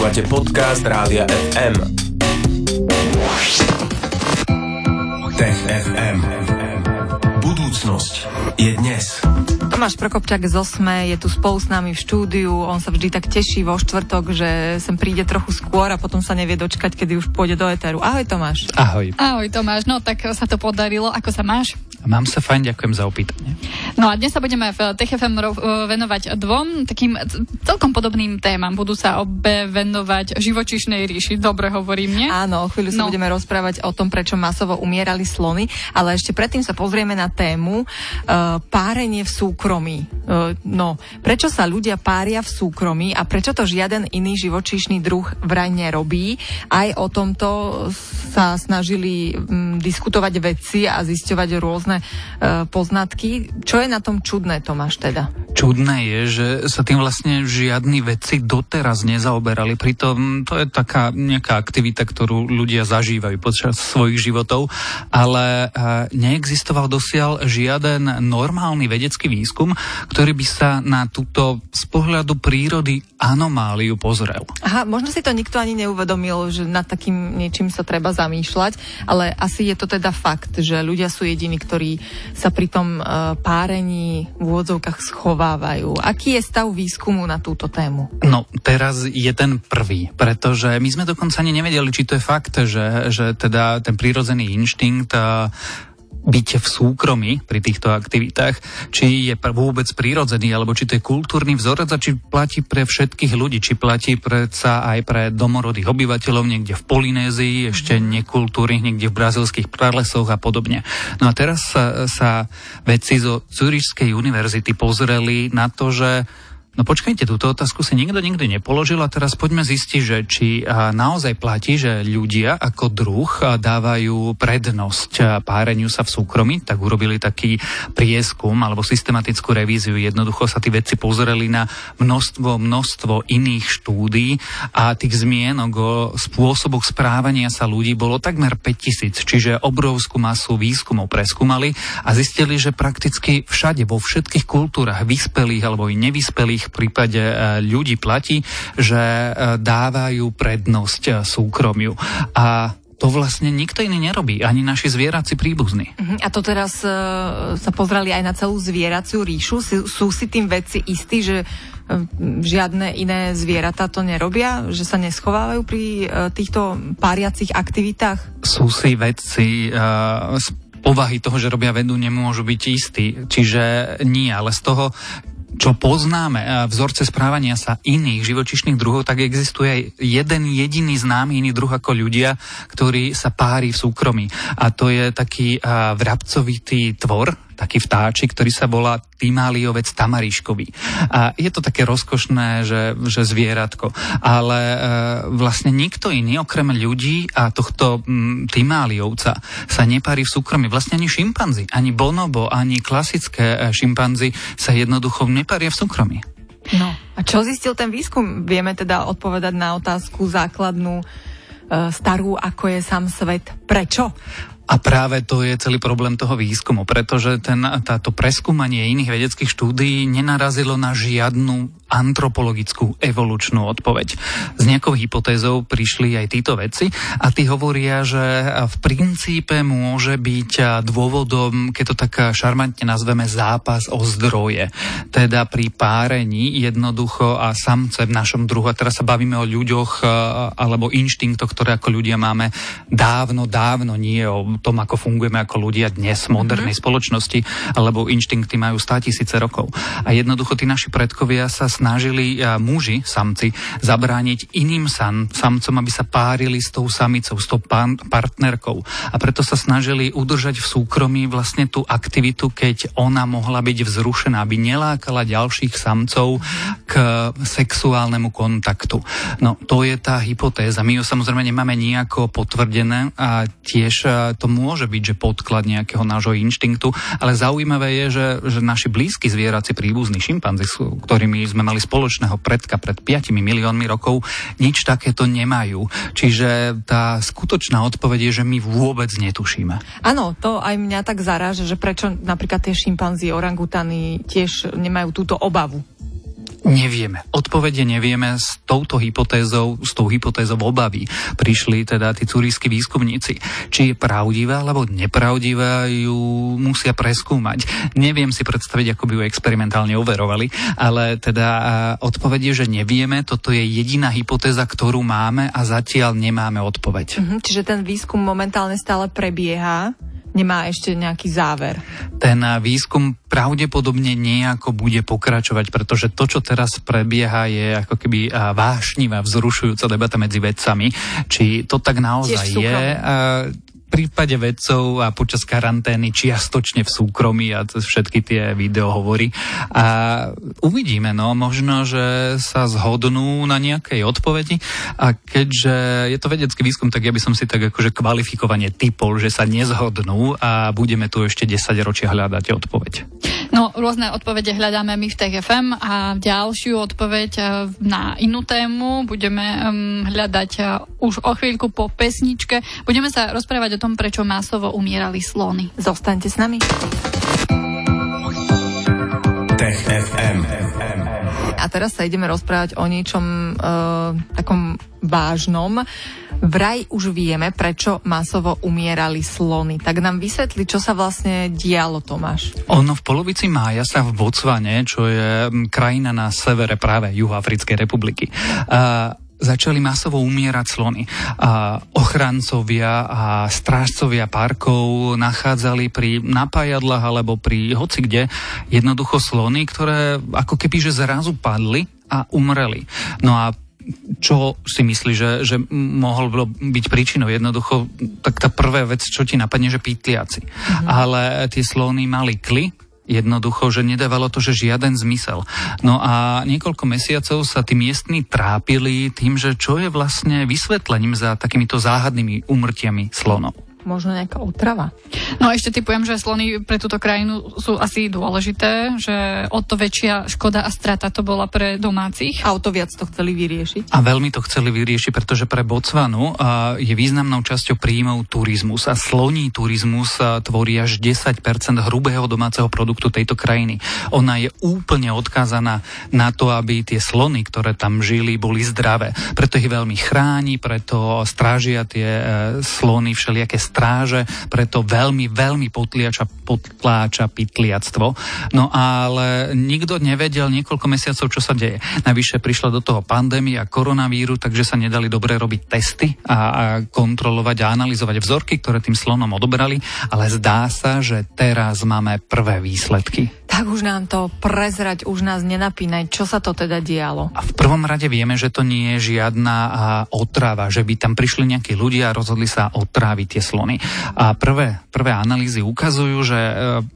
Počúvate podcast Rádia FM. Tech FM. Budúcnosť je dnes. Tomáš Prokopčák z Osme je tu spolu s nami v štúdiu. On sa vždy tak teší vo štvrtok, že sem príde trochu skôr a potom sa nevie dočkať, kedy už pôjde do Eteru. Ahoj Tomáš. Ahoj. Ahoj Tomáš, no tak sa to podarilo. Ako sa máš? Mám sa fajn, ďakujem za opýtanie. No a dnes sa budeme v TechFM venovať dvom takým celkom podobným témam. Budú sa obe venovať živočišnej ríši. Dobre hovorím, nie? Áno, o chvíľu sa No. budeme rozprávať o tom, prečo masovo umierali slony, ale ešte predtým sa pozrieme na tému uh, párenie v súkromí. Uh, no, prečo sa ľudia pária v súkromí a prečo to žiaden iný živočíšny druh vraj nerobí? Aj o tomto sa snažili um, diskutovať vedci a zisťovať rôzne uh, poznatky. Čo je na tom čudné, Tomáš, teda? Čudné je, že sa tým vlastne žiadni vedci doteraz nezaoberali. Pritom to je taká nejaká aktivita, ktorú ľudia zažívajú počas svojich životov, ale eh, neexistoval dosiaľ žiaden normálny vedecký výskum, ktorý by sa na túto z pohľadu prírody anomáliu pozrel. Aha, možno si to nikto ani neuvedomil, že nad takým niečím sa treba zamýšľať, ale asi je to teda fakt, že ľudia sú jediní, ktorí sa pri tom uh, párení v úvodzovkách schovávajú. Aký je stav výskumu na túto tému? No, teraz je ten prvý, pretože my sme dokonca ani nevedeli, či to je fakt, že, že teda ten prírodzený inštinkt byť v súkromí pri týchto aktivitách, či je vôbec prírodzený, alebo či to je kultúrny vzorec a či platí pre všetkých ľudí, či platí predsa aj pre domorodých obyvateľov niekde v Polynézii, ešte nekultúrnych, niekde v brazilských pralesoch a podobne. No a teraz sa, sa vedci zo Zürichskej univerzity pozreli na to, že No počkajte, túto otázku si nikto nikdy nepoložil a teraz poďme zistiť, že či naozaj platí, že ľudia ako druh dávajú prednosť páreniu sa v súkromí, tak urobili taký prieskum alebo systematickú revíziu. Jednoducho sa tí vedci pozreli na množstvo, množstvo iných štúdí a tých zmienok o spôsoboch správania sa ľudí bolo takmer 5000, čiže obrovskú masu výskumov preskúmali a zistili, že prakticky všade, vo všetkých kultúrach, vyspelých alebo i nevyspelých v prípade e, ľudí platí, že e, dávajú prednosť e, súkromiu. A to vlastne nikto iný nerobí, ani naši zvieraci príbuzní. Uh-huh. A to teraz uh, sa pozreli aj na celú zvieraciu ríšu. Sú, sú si tým vedci istí, že uh, žiadne iné zvieratá to nerobia? Že sa neschovávajú pri uh, týchto páriacich aktivitách? Sú si vedci uh, povahy toho, že robia vedu, nemôžu byť istí. Čiže nie, ale z toho, čo poznáme, vzorce správania sa iných živočišných druhov, tak existuje aj jeden jediný známy iný druh ako ľudia, ktorý sa pári v súkromí. A to je taký vrabcovitý tvor, taký vtáčik, ktorý sa volá Timáliovec tamariškový. A je to také rozkošné, že, že zvieratko. Ale e, vlastne nikto iný, okrem ľudí a tohto m, Timáliovca, sa nepári v súkromí. Vlastne ani šimpanzi, ani bonobo, ani klasické e, šimpanzi sa jednoducho nepária v súkromí. No. A čo zistil ten výskum? Vieme teda odpovedať na otázku základnú, e, starú, ako je sám svet. Prečo? A práve to je celý problém toho výskumu, pretože ten, táto preskúmanie iných vedeckých štúdií nenarazilo na žiadnu antropologickú evolučnú odpoveď. S nejakou hypotézou prišli aj títo veci a tí hovoria, že v princípe môže byť dôvodom, keď to tak šarmantne nazveme, zápas o zdroje. Teda pri párení jednoducho a samce v našom druhu, a teraz sa bavíme o ľuďoch alebo inštinktoch, ktoré ako ľudia máme dávno, dávno, nie o tom, ako fungujeme ako ľudia dnes v modernej mm-hmm. spoločnosti, alebo inštinkty majú 100 tisíce rokov. A jednoducho tí naši predkovia sa snažili a muži, samci, zabrániť iným sam, samcom, aby sa párili s tou samicou, s tou pan, partnerkou. A preto sa snažili udržať v súkromí vlastne tú aktivitu, keď ona mohla byť vzrušená, aby nelákala ďalších samcov k sexuálnemu kontaktu. No, to je tá hypotéza. My ju samozrejme nemáme nejako potvrdené a tiež to môže byť, že podklad nejakého nášho inštinktu, ale zaujímavé je, že, že naši blízki zvieraci príbuzní šimpanzi, s ktorými sme mali spoločného predka pred 5 miliónmi rokov, nič takéto nemajú. Čiže tá skutočná odpoveď je, že my vôbec netušíme. Áno, to aj mňa tak zaráža, že prečo napríklad tie šimpanzi, orangutany tiež nemajú túto obavu. Nevieme. Odpovede nevieme s touto hypotézou, s tou hypotézou obavy. Prišli teda tí curísky výskumníci. Či je pravdivá alebo nepravdivá, ju musia preskúmať. Neviem si predstaviť, ako by ju experimentálne overovali, ale teda odpovede, že nevieme, toto je jediná hypotéza, ktorú máme a zatiaľ nemáme odpoveď. Mhm, čiže ten výskum momentálne stále prebieha nemá ešte nejaký záver. Ten výskum pravdepodobne nejako bude pokračovať, pretože to, čo teraz prebieha, je ako keby vášnivá, vzrušujúca debata medzi vedcami. Či to tak naozaj je, prípade vedcov a počas karantény čiastočne v súkromí a všetky tie video hovorí. A uvidíme, no, možno, že sa zhodnú na nejakej odpovedi a keďže je to vedecký výskum, tak ja by som si tak akože kvalifikovanie typol, že sa nezhodnú a budeme tu ešte 10 ročia hľadať odpoveď. No, rôzne odpovede hľadáme my v TFM a ďalšiu odpoveď eh, na inú tému budeme um, hľadať uh, už o chvíľku po pesničke. Budeme sa rozprávať o tom, prečo masovo umierali slony. Zostaňte s nami. Tech FM. A teraz sa ideme rozprávať o niečom uh, takom vážnom. Vraj už vieme, prečo masovo umierali slony. Tak nám vysvetli, čo sa vlastne dialo, Tomáš. Ono v polovici mája sa v Botsvane, čo je krajina na severe práve Juhoafrickej republiky, uh, začali masovo umierať slony. A ochrancovia a strážcovia parkov nachádzali pri napájadlách alebo pri hoci kde jednoducho slony, ktoré ako keby že zrazu padli a umreli. No a čo si myslí, že, že mohol byť príčinou? Jednoducho, tak tá prvá vec, čo ti napadne, že pýtliaci. Mm-hmm. Ale tie slony mali kly, jednoducho, že nedávalo to, že žiaden zmysel. No a niekoľko mesiacov sa tí miestni trápili tým, že čo je vlastne vysvetlením za takýmito záhadnými umrtiami slonov možno nejaká otrava. No a ešte typujem, že slony pre túto krajinu sú asi dôležité, že o to väčšia škoda a strata to bola pre domácich. A o to viac to chceli vyriešiť. A veľmi to chceli vyriešiť, pretože pre Botsvanu je významnou časťou príjmov turizmus a sloní turizmus tvorí až 10% hrubého domáceho produktu tejto krajiny. Ona je úplne odkázaná na to, aby tie slony, ktoré tam žili, boli zdravé. Preto ich veľmi chráni, preto strážia tie e, slony všelijaké stráže, preto veľmi, veľmi potliača, potláča pytliactvo. No ale nikto nevedel niekoľko mesiacov, čo sa deje. Navyše prišla do toho pandémia koronavíru, takže sa nedali dobre robiť testy a, a kontrolovať a analyzovať vzorky, ktoré tým slonom odobrali, ale zdá sa, že teraz máme prvé výsledky. Tak už nám to prezrať, už nás nenapínaj. Čo sa to teda dialo? A v prvom rade vieme, že to nie je žiadna otrava, že by tam prišli nejakí ľudia a rozhodli sa otráviť tie slony. A prvé, prvé analýzy ukazujú, že e,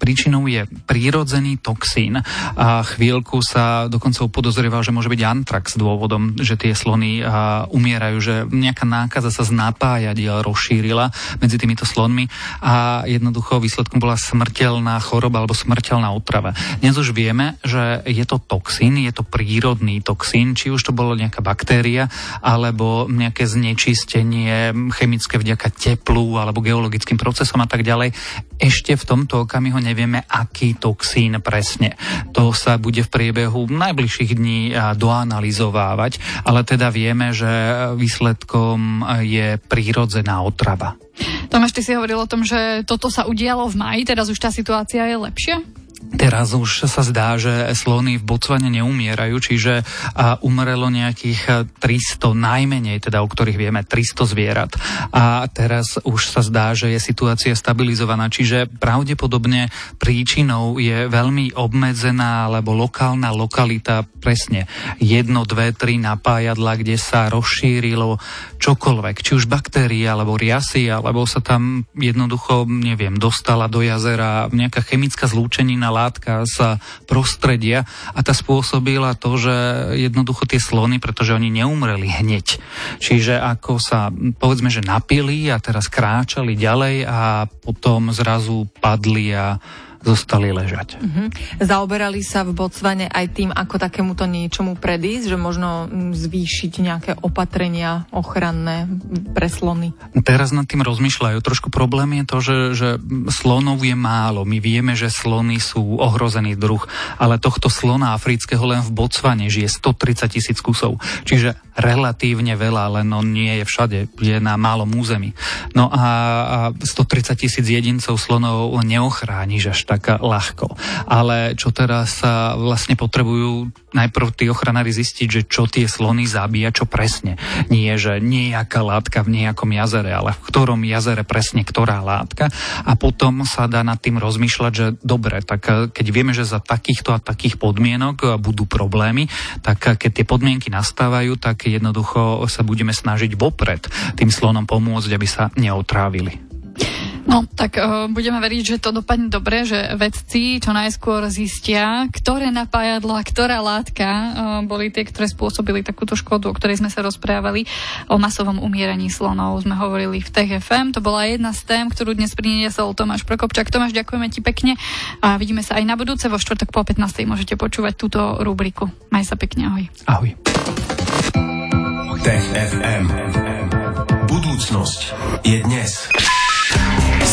príčinou je prírodzený toxín. A chvíľku sa dokonca upodozrieval, že môže byť antrax dôvodom, že tie slony umierajú, že nejaká nákaza sa z napájadiel rozšírila medzi týmito slonmi a jednoducho výsledkom bola smrteľná choroba alebo smrteľná otrava doprava. Dnes už vieme, že je to toxín, je to prírodný toxín, či už to bolo nejaká baktéria, alebo nejaké znečistenie chemické vďaka teplu alebo geologickým procesom a tak ďalej. Ešte v tomto okamihu nevieme, aký toxín presne. To sa bude v priebehu najbližších dní doanalizovávať, ale teda vieme, že výsledkom je prírodzená otrava. Tomáš, ty si hovoril o tom, že toto sa udialo v maji, teraz už tá situácia je lepšia? Teraz už sa zdá, že slony v Botsvane neumierajú, čiže umrelo nejakých 300, najmenej teda, o ktorých vieme, 300 zvierat. A teraz už sa zdá, že je situácia stabilizovaná, čiže pravdepodobne príčinou je veľmi obmedzená alebo lokálna lokalita, presne jedno, dve, tri napájadla, kde sa rozšírilo čokoľvek, či už baktérie, alebo riasy, alebo sa tam jednoducho, neviem, dostala do jazera nejaká chemická zlúčenina látka z prostredia a tá spôsobila to, že jednoducho tie slony, pretože oni neumreli hneď. Čiže ako sa, povedzme, že napili a teraz kráčali ďalej a potom zrazu padli a zostali ležať. Uh-huh. Zaoberali sa v Botsvane aj tým, ako takémuto niečomu predísť, že možno mm, zvýšiť nejaké opatrenia ochranné pre slony? Teraz nad tým rozmýšľajú. Trošku problém je to, že, že slonov je málo. My vieme, že slony sú ohrozený druh, ale tohto slona afrického len v Botsvane žije 130 tisíc kusov. Čiže relatívne veľa, len on nie je všade, je na málom území. No a, a 130 tisíc jedincov slonov neochrániš až tak ľahko. Ale čo teraz sa vlastne potrebujú najprv tí ochranári zistiť, že čo tie slony zabíja, čo presne. Nie, že nejaká látka v nejakom jazere, ale v ktorom jazere presne ktorá látka. A potom sa dá nad tým rozmýšľať, že dobre, tak keď vieme, že za takýchto a takých podmienok budú problémy, tak keď tie podmienky nastávajú, tak jednoducho sa budeme snažiť vopred tým slonom pomôcť, aby sa neotrávili. No, tak uh, budeme veriť, že to dopadne dobre, že vedci čo najskôr zistia, ktoré napájadla, ktorá látka uh, boli tie, ktoré spôsobili takúto škodu, o ktorej sme sa rozprávali. O masovom umieraní slonov sme hovorili v TFM. To bola jedna z tém, ktorú dnes priniesol Tomáš Prokopčak. Tomáš, ďakujeme ti pekne a vidíme sa aj na budúce. Vo štvrtok po 15. môžete počúvať túto rubriku. Maj sa pekne, ahoj. Ahoj. Tech FM. Budúcnosť je dnes.